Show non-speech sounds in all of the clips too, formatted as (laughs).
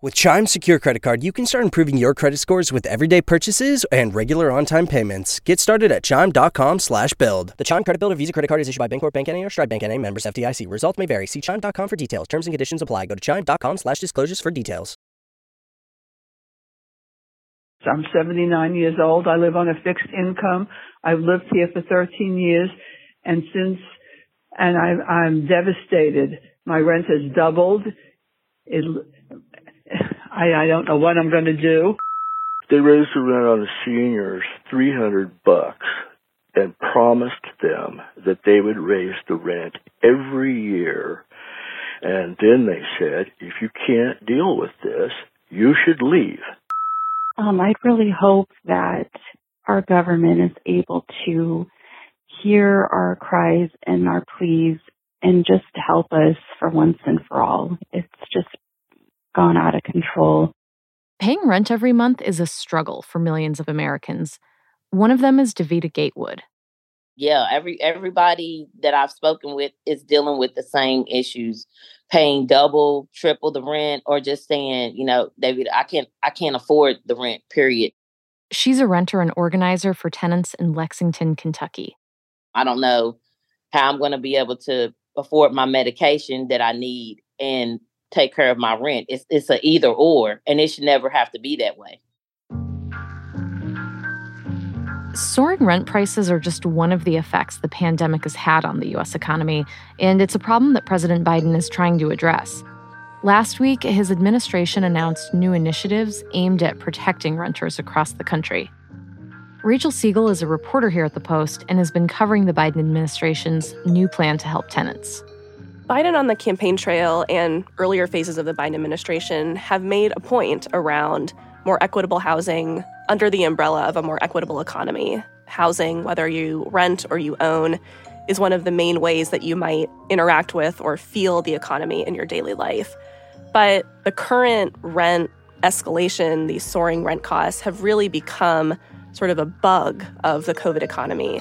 With Chime Secure Credit Card, you can start improving your credit scores with everyday purchases and regular on-time payments. Get started at chime.com slash build. The Chime Credit Builder Visa Credit Card is issued by Bancorp Bank N.A. or Stride Bank N.A. members FDIC. Results may vary. See chime.com for details. Terms and conditions apply. Go to chime.com slash disclosures for details. I'm 79 years old. I live on a fixed income. I've lived here for 13 years. And since, and I, I'm devastated. My rent has doubled. It, I, I don't know what I'm going to do. They raised the rent on the seniors 300 bucks and promised them that they would raise the rent every year. And then they said, if you can't deal with this, you should leave. Um, I'd really hope that our government is able to hear our cries and our pleas and just help us for once and for all. It's just gone out of control. Paying rent every month is a struggle for millions of Americans. One of them is Davita Gatewood. Yeah, every everybody that I've spoken with is dealing with the same issues, paying double, triple the rent, or just saying, you know, David, I can't I can't afford the rent, period. She's a renter and organizer for tenants in Lexington, Kentucky. I don't know how I'm gonna be able to afford my medication that I need and take care of my rent. It's it's a either or, and it should never have to be that way. Soaring rent prices are just one of the effects the pandemic has had on the US economy, and it's a problem that President Biden is trying to address. Last week, his administration announced new initiatives aimed at protecting renters across the country. Rachel Siegel is a reporter here at the Post and has been covering the Biden administration's new plan to help tenants. Biden on the campaign trail and earlier phases of the Biden administration have made a point around more equitable housing under the umbrella of a more equitable economy. Housing, whether you rent or you own, is one of the main ways that you might interact with or feel the economy in your daily life. But the current rent escalation, these soaring rent costs, have really become sort of a bug of the COVID economy.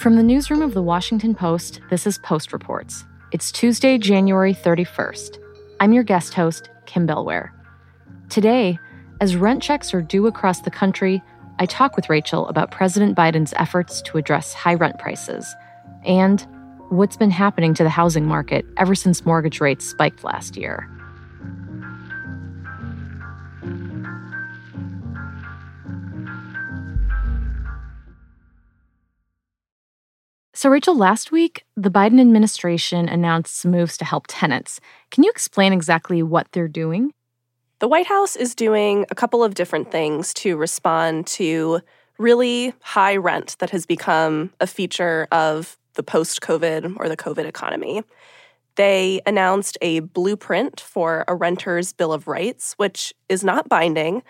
From the newsroom of the Washington Post, this is Post Reports. It's Tuesday, January 31st. I'm your guest host, Kim Bellware. Today, as rent checks are due across the country, I talk with Rachel about President Biden's efforts to address high rent prices and what's been happening to the housing market ever since mortgage rates spiked last year. So, Rachel, last week, the Biden administration announced moves to help tenants. Can you explain exactly what they're doing? The White House is doing a couple of different things to respond to really high rent that has become a feature of the post COVID or the COVID economy. They announced a blueprint for a renter's Bill of Rights, which is not binding,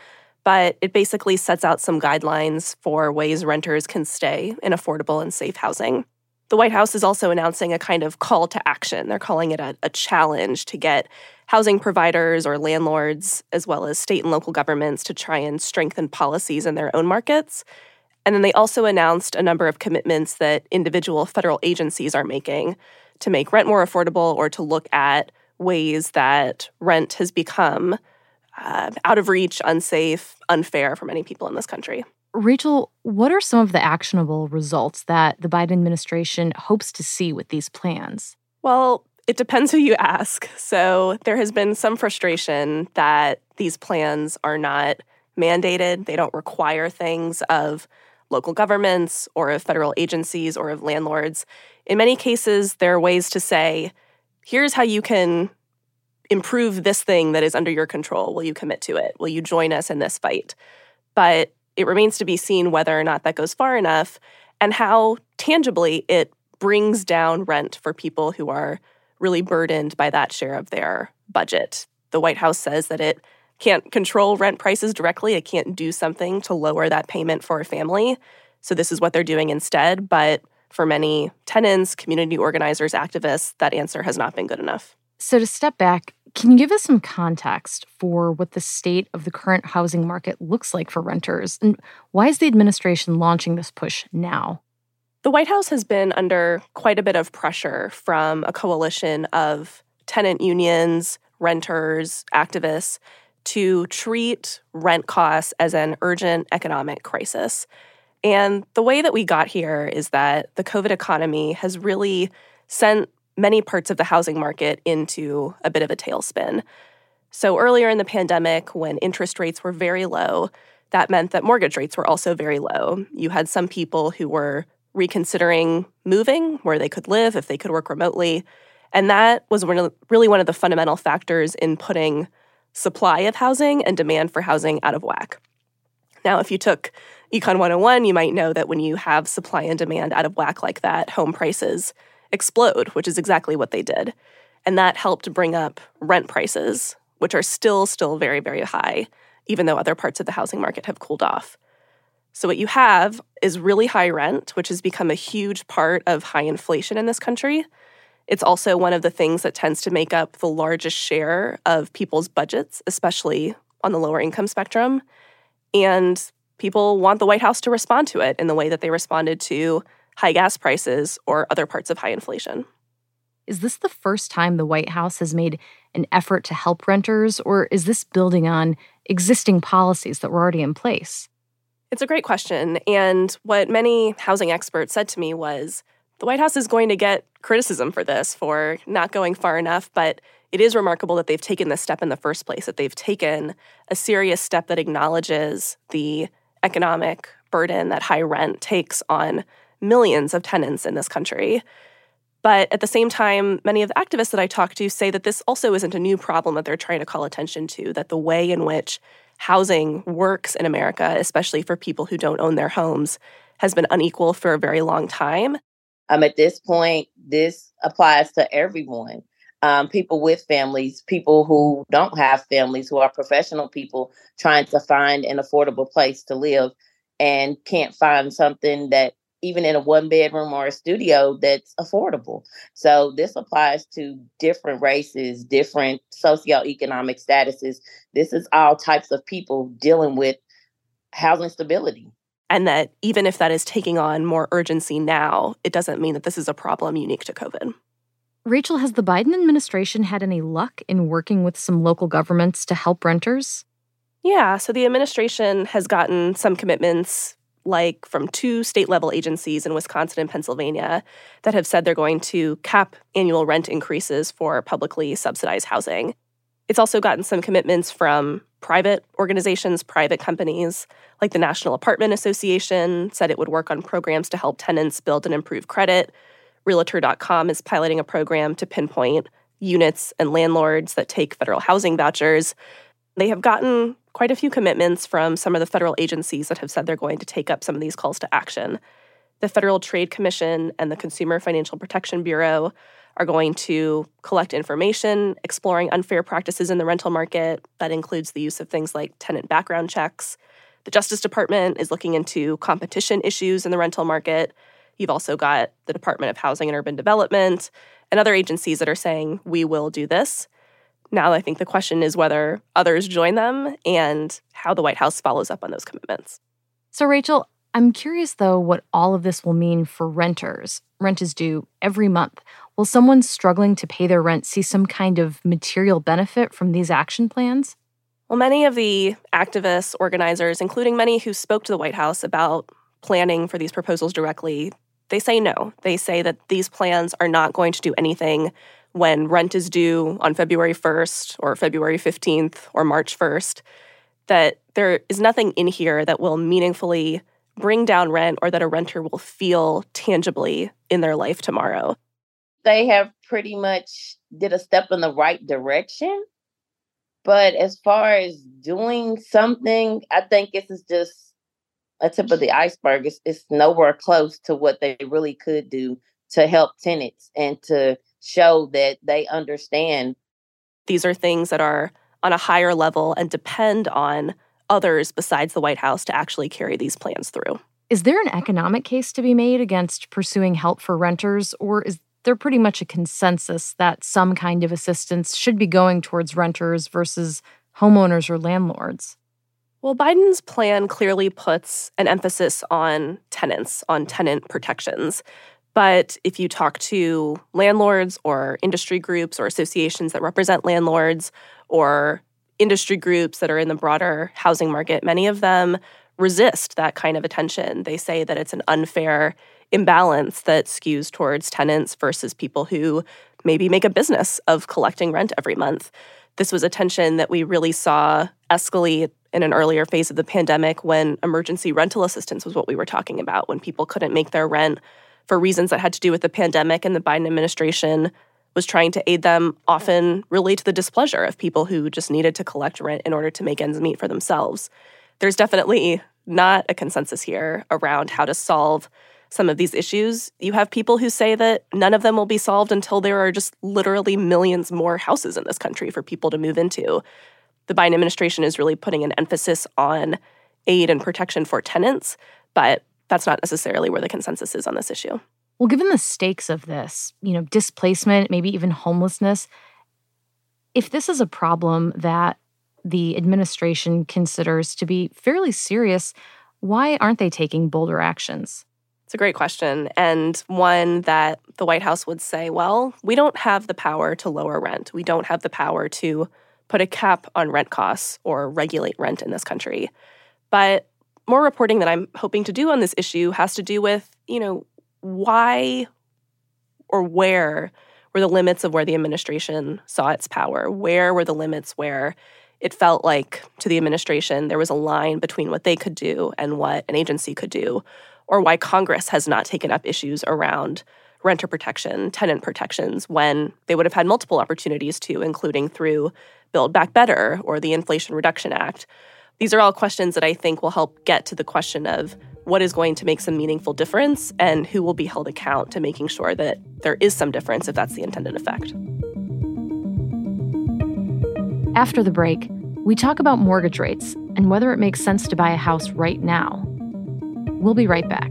but it basically sets out some guidelines for ways renters can stay in affordable and safe housing. The White House is also announcing a kind of call to action. They're calling it a, a, challenge to get housing providers or landlords, as well as state and local governments, to try and strengthen policies in their own markets. And then they also announced a number of commitments that individual federal agencies are making to make rent more affordable or to look at ways that rent has become uh, out of reach, unsafe, unfair for many people in this country. Rachel, what are some of the actionable results that the Biden administration hopes to see with these plans? Well, it depends who you ask. So there has been some frustration that these plans are not mandated, they don't require things of local governments or of federal agencies or of landlords. In many cases, there are ways to say, here's how you can improve this thing that is under your control. Will you commit to it? Will you join us in this fight? But it remains to be seen whether or not that goes far enough and how tangibly it brings down rent for people who are really burdened by that share of their budget. The White House says that it can't control rent prices directly, it can't do something to lower that payment for a family. So, this is what they're doing instead. But for many tenants, community organizers, activists, that answer has not been good enough. So, to step back, can you give us some context for what the state of the current housing market looks like for renters? And why is the administration launching this push now? The White House has been under quite a bit of pressure from a coalition of tenant unions, renters, activists to treat rent costs as an urgent economic crisis. And the way that we got here is that the COVID economy has really sent many parts of the housing market into a bit of a tailspin. So, earlier in the pandemic, when interest rates were very low, that meant that mortgage rates were also very low. You had some people who were reconsidering moving where they could live if they could work remotely. And that was really one of the fundamental factors in putting supply of housing and demand for housing out of whack. Now, if you took Econ 101, you might know that when you have supply and demand out of whack like that, home prices explode, which is exactly what they did. And that helped bring up rent prices, which are still still very very high, even though other parts of the housing market have cooled off. So what you have is really high rent, which has become a huge part of high inflation in this country. It's also one of the things that tends to make up the largest share of people's budgets, especially on the lower income spectrum. And people want the White House to respond to it in the way that they responded to high gas prices or other parts of high inflation. Is this the first time the White House has made an effort to help renters, or is this building on existing policies that were already in place? It's a great question. And what many housing experts said to me was the White House is going to get criticism for this, for not going far enough, but it is remarkable that they've taken this step in the first place, that they've taken a serious step that acknowledges the economic burden that high rent takes on millions of tenants in this country. But at the same time, many of the activists that I talk to say that this also isn't a new problem that they're trying to call attention to, that the way in which housing works in America, especially for people who don't own their homes, has been unequal for a very long time. Um, at this point, this applies to everyone. Um, people with families, people who don't have families, who are professional people trying to find an affordable place to live and can't find something that even in a one bedroom or a studio that's affordable. So this applies to different races, different socioeconomic statuses. This is all types of people dealing with housing stability. And that even if that is taking on more urgency now, it doesn't mean that this is a problem unique to COVID. Rachel, has the Biden administration had any luck in working with some local governments to help renters? Yeah, so the administration has gotten some commitments like from two state level agencies in Wisconsin and Pennsylvania that have said they're going to cap annual rent increases for publicly subsidized housing. It's also gotten some commitments from private organizations, private companies, like the National Apartment Association said it would work on programs to help tenants build and improve credit. Realtor.com is piloting a program to pinpoint units and landlords that take federal housing vouchers. They have gotten quite a few commitments from some of the federal agencies that have said they're going to take up some of these calls to action. The Federal Trade Commission and the Consumer Financial Protection Bureau are going to collect information exploring unfair practices in the rental market. That includes the use of things like tenant background checks. The Justice Department is looking into competition issues in the rental market. You've also got the Department of Housing and Urban Development and other agencies that are saying, we will do this. Now, I think the question is whether others join them and how the White House follows up on those commitments. So, Rachel, I'm curious though what all of this will mean for renters. Rent is due every month. Will someone struggling to pay their rent see some kind of material benefit from these action plans? Well, many of the activists, organizers, including many who spoke to the White House about planning for these proposals directly, they say no. They say that these plans are not going to do anything when rent is due on February 1st or February 15th or March 1st, that there is nothing in here that will meaningfully bring down rent or that a renter will feel tangibly in their life tomorrow. They have pretty much did a step in the right direction. But as far as doing something, I think this is just a tip of the iceberg. It's, it's nowhere close to what they really could do to help tenants and to show that they understand. These are things that are on a higher level and depend on others besides the White House to actually carry these plans through. Is there an economic case to be made against pursuing help for renters, or is there pretty much a consensus that some kind of assistance should be going towards renters versus homeowners or landlords? Well, Biden's plan clearly puts an emphasis on tenants, on tenant protections. But if you talk to landlords or industry groups or associations that represent landlords or industry groups that are in the broader housing market, many of them resist that kind of attention. They say that it's an unfair imbalance that skews towards tenants versus people who maybe make a business of collecting rent every month. This was a tension that we really saw escalate in an earlier phase of the pandemic when emergency rental assistance was what we were talking about, when people couldn't make their rent for reasons that had to do with the pandemic and the Biden administration was trying to aid them, often relate to the displeasure of people who just needed to collect rent in order to make ends meet for themselves. There's definitely not a consensus here around how to solve some of these issues. You have people who say that none of them will be solved until there are just literally millions more houses in this country for people to move into. The Biden administration is really putting an emphasis on aid and protection for tenants, but that's not necessarily where the consensus is on this issue. Well, given the stakes of this, you know, displacement, maybe even homelessness, if this is a problem that the administration considers to be fairly serious, why aren't they taking bolder actions? It's a great question, and one that the White House would say, well, we don't have the power to lower rent. We don't have the power to put a cap on rent costs or regulate rent in this country. But more reporting that I'm hoping to do on this issue has to do with, you know, why or where were the limits of where the administration saw its power? Where were the limits where it felt like to the administration there was a line between what they could do and what an agency could do? or why Congress has not taken up issues around renter protection, tenant protections, when they would have had multiple opportunities to, including through Build Back Better or the Inflation Reduction Act. These are all questions that I think will help get to the question of what is going to make some meaningful difference and who will be held account to making sure that there is some difference if that's the intended effect. After the break, we talk about mortgage rates and whether it makes sense to buy a house right now We'll be right back.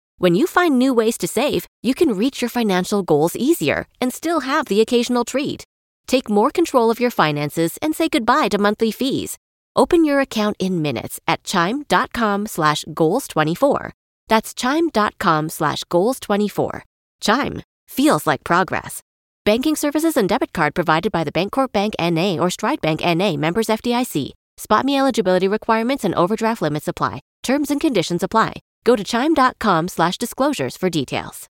When you find new ways to save, you can reach your financial goals easier and still have the occasional treat. Take more control of your finances and say goodbye to monthly fees. Open your account in minutes at chime.com slash goals24. That's chime.com slash goals24. Chime feels like progress. Banking services and debit card provided by the Bancorp Bank NA or Stride Bank NA members FDIC. SpotMe eligibility requirements and overdraft limits apply. Terms and conditions apply. Go to chime.com slash disclosures for details.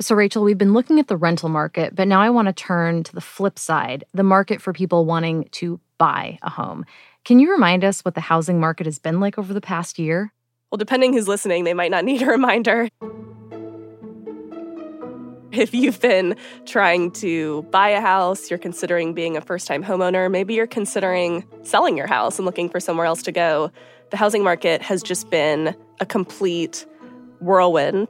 So, Rachel, we've been looking at the rental market, but now I want to turn to the flip side the market for people wanting to buy a home. Can you remind us what the housing market has been like over the past year? Well, depending who's listening, they might not need a (laughs) reminder. (laughs) If you've been trying to buy a house, you're considering being a first time homeowner, maybe you're considering selling your house and looking for somewhere else to go, the housing market has just been a complete whirlwind.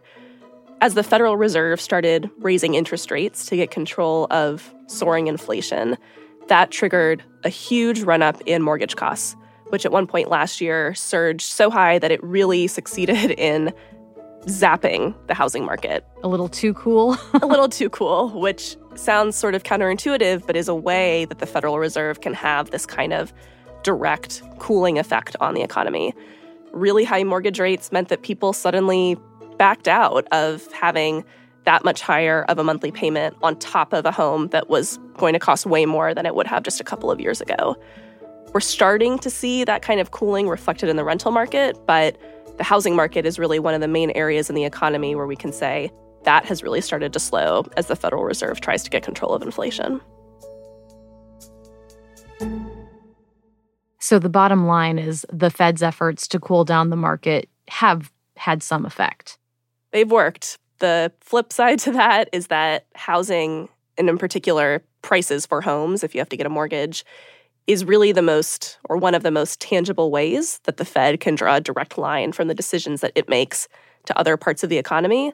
As the Federal Reserve started raising interest rates to get control of soaring inflation, that triggered a huge run up in mortgage costs which at one point last year surged so high that it really (laughs) succeeded in zapping the housing market. A little too cool. a little (laughs) too cool, which sounds sort of counterintuitive, but is a way that the Federal Reserve can have this kind of direct cooling effect on the economy. Really high mortgage rates meant that people suddenly backed out of having that much higher of a monthly payment on top of a home that was going to cost way more than it would have just a couple of years ago. We're starting to see that kind of cooling reflected in the rental market, but the housing market is really one of the main areas in the economy where we can say that has really started to slow as the Federal Reserve tries to get control of inflation. So the bottom line is the Fed's efforts to cool down the market have had some effect. They've worked. The flip side to that is that housing, and in particular prices for homes if you have to get a mortgage is really the most or one of the most tangible ways that the Fed can draw a direct line from the decisions that it makes to other parts of the economy.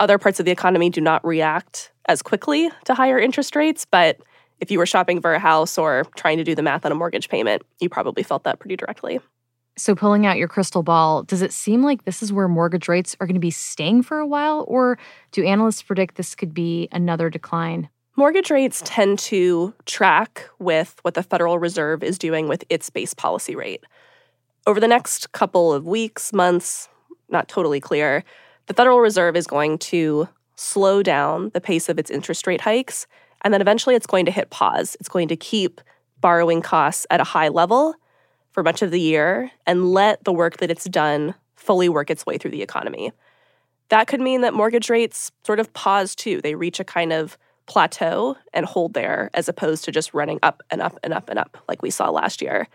Other parts of the economy do not react as quickly to higher interest rates, but if you were shopping for a house or trying to do the math on a mortgage payment, you probably felt that pretty directly. So, pulling out your crystal ball, does it seem like this is where mortgage rates are going to be staying for a while, or do analysts predict this could be another decline? Mortgage rates tend to track with what the Federal Reserve is doing with its base policy rate. Over the next couple of weeks, months, not totally clear, the Federal Reserve is going to slow down the pace of its interest rate hikes, and then eventually it's going to hit pause. It's going to keep borrowing costs at a high level for much of the year and let the work that it's done fully work its way through the economy. That could mean that mortgage rates sort of pause too. They reach a kind of plateau and hold there as opposed to just running up and up and up and up like we saw last year.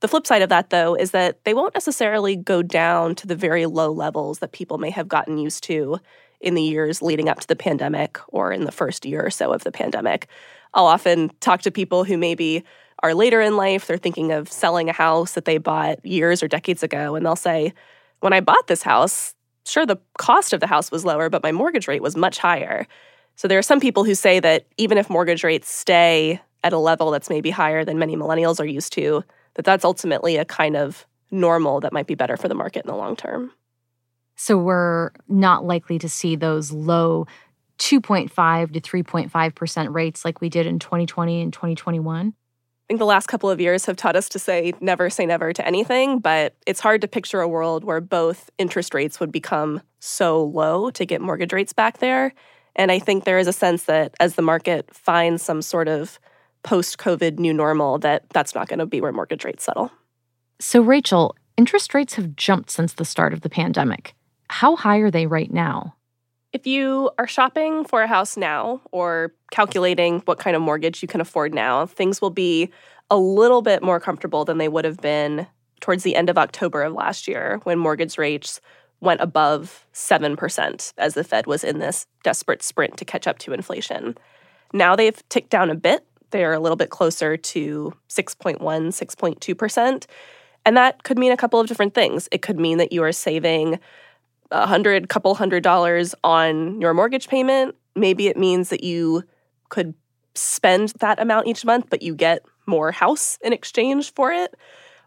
The flip side of that, though, is that they won't necessarily go down to the very low levels that people may have gotten used to in the years leading up to the pandemic or in the first year or so of the pandemic. I'll often talk to people who maybe are later in life, they're thinking of selling a house that they bought years or decades ago, and they'll say, When I bought this house, sure, the cost of the house was lower, but my mortgage rate was much higher. So there are some people who say that even if mortgage rates stay at a level that's maybe higher than many millennials are used to, that that's ultimately a kind of normal that might be better for the market in the long term. So we're not likely to see those low 2.5 to 3.5% rates like we did in 2020 and 2021? I think the last couple of years have taught us to say never say never to anything, but it's hard to picture a world where both interest rates would become so low to get mortgage rates back there. And I think there is a sense that as the market finds some sort of post COVID new normal, that that's not going to be where mortgage rates settle. So, Rachel, interest rates have jumped since the start of the pandemic. How high are they right now? If you are shopping for a house now or calculating what kind of mortgage you can afford now, things will be a little bit more comfortable than they would have been towards the end of October of last year when mortgage rates went above 7% as the Fed was in this desperate sprint to catch up to inflation. Now they've ticked down a bit. They're a little bit closer to 6.1, 6.2%. And that could mean a couple of different things. It could mean that you are saving a hundred, couple hundred dollars on your mortgage payment. Maybe it means that you could spend that amount each month, but you get more house in exchange for it.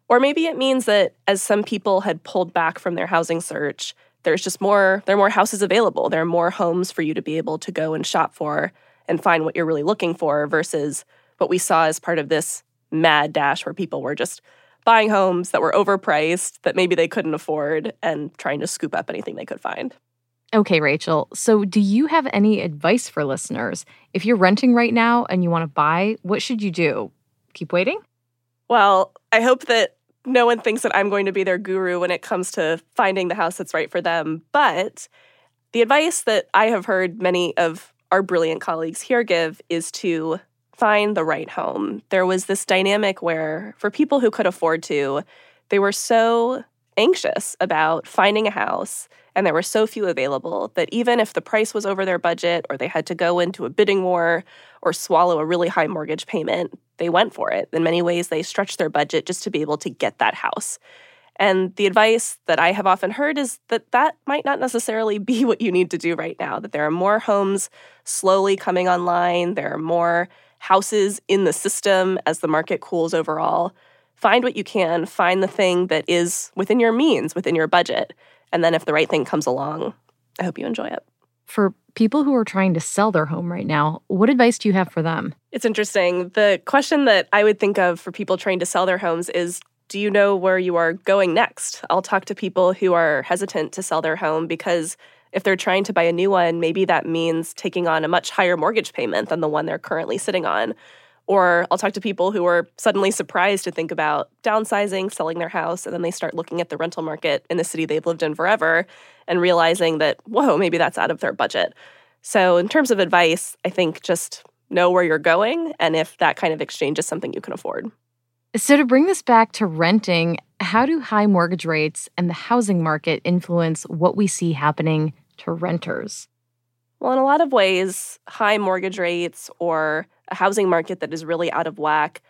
Or maybe it means that as some people had pulled back from their housing search, there's just more there are more houses available. There are more homes for you to be able to go and shop for and find what you're really looking for versus what we saw as part of this mad dash where people were just buying homes that were overpriced that maybe they couldn't afford and trying to scoop up anything they could find. Okay, Rachel. So, do you have any advice for listeners? If you're renting right now and you want to buy, what should you do? Keep waiting? Well, I hope that no one thinks that I'm going to be their guru when it comes to finding the house that's right for them. But the advice that I have heard many of our brilliant colleagues here give is to find the right home. There was this dynamic where, for people who could afford to, they were so anxious about finding a house and there were so few available that even if the price was over their budget or they had to go into a bidding war or swallow a really high mortgage payment, they went for it. In many ways, they stretched their budget just to be able to get that house. And the advice that I have often heard is that that might not necessarily (laughs) be what you need to do right now, that there are more homes slowly coming online, there are more houses in the system as the market cools overall. Find what you can, find the thing that is within your means, within your budget. And then if the right thing comes along, I hope you enjoy it. For people who are trying to sell their home right now, what advice do you have for them? It's interesting. The question that I would think of for people trying to sell their homes is do you know where you are going next? I'll talk to people who are hesitant to sell their home because if they're trying to buy a new one, maybe that means taking on a much higher mortgage payment than the one they're currently sitting on. Or I'll talk to people who are suddenly surprised to think about downsizing, selling their house, and then they start looking at the rental market in the city they've lived in forever and realizing that, whoa, maybe that's out of their budget. So, in terms of advice, I think just know where you're going and if that kind of exchange is something you can afford. So, to bring this back to renting, how do high mortgage rates and the housing market influence what we see happening to renters? Well, in a lot of ways, high mortgage rates or a housing market that is really out of whack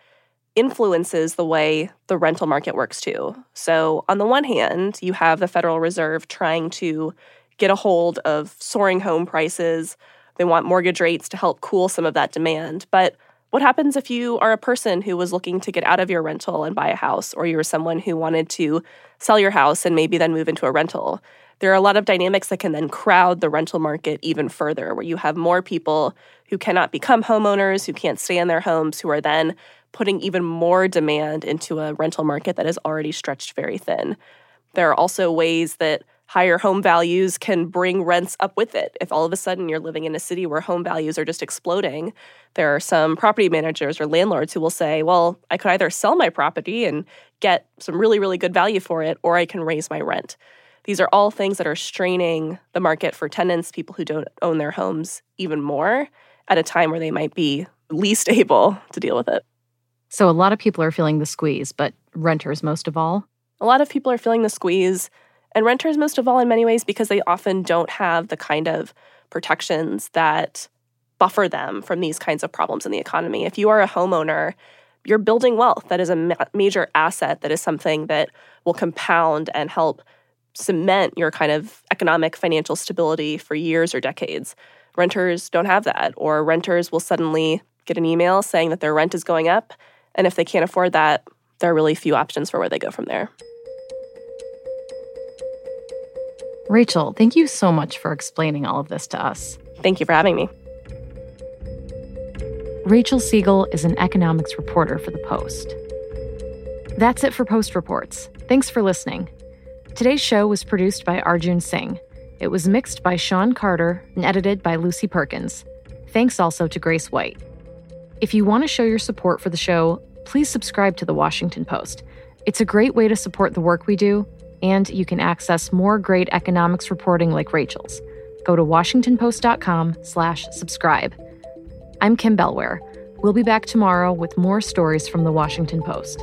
influences the way the rental market works too. So, on the one hand, you have the Federal Reserve trying to get a hold of soaring home prices. They want mortgage rates to help cool some of that demand. But what happens if you are a person who was looking to get out of your rental and buy a house, or you're someone who wanted to sell your house and maybe then move into a rental? There are a lot of dynamics that can then crowd the rental market even further, where you have more people who cannot become homeowners, who can't stay in their homes, who are then putting even more demand into a rental market that is already stretched very thin. There are also ways that higher home values can bring rents up with it. If all of a sudden you're living in a city where home values are just exploding, there are some property managers or landlords who will say, well, I could either sell my property and get some really, really good value for it, or I can raise my rent. These are all things that are straining the market for tenants, people who don't own their homes, even more at a time where they might be least (laughs) able to deal with it. So, a lot of people are feeling the squeeze, but renters most of all? A lot of people are feeling the squeeze and renters, most of all, in many ways, because they often don't have the kind of protections that buffer them from these kinds of problems in the economy. If you are a homeowner, you're building wealth. That is a ma- major asset. That is something that will compound and help cement your kind of economic financial stability for years or decades. Renters don't have that, or renters will suddenly get an email saying that their rent is going up. And if they can't afford that, there are really few options for where they go from there. Rachel, thank you so much for explaining all of this to us. Thank you for having me. Rachel Siegel is an economics reporter for The Post. That's it for Post Reports. Thanks for listening. Today's show was produced by Arjun Singh. It was mixed by Sean Carter and edited by Lucy Perkins. Thanks also to Grace White. If you want to show your support for the show, please subscribe to The Washington Post. It's a great way to support the work we do and you can access more great economics reporting like Rachel's. Go to washingtonpost.com/subscribe. I'm Kim Bellware. We'll be back tomorrow with more stories from the Washington Post.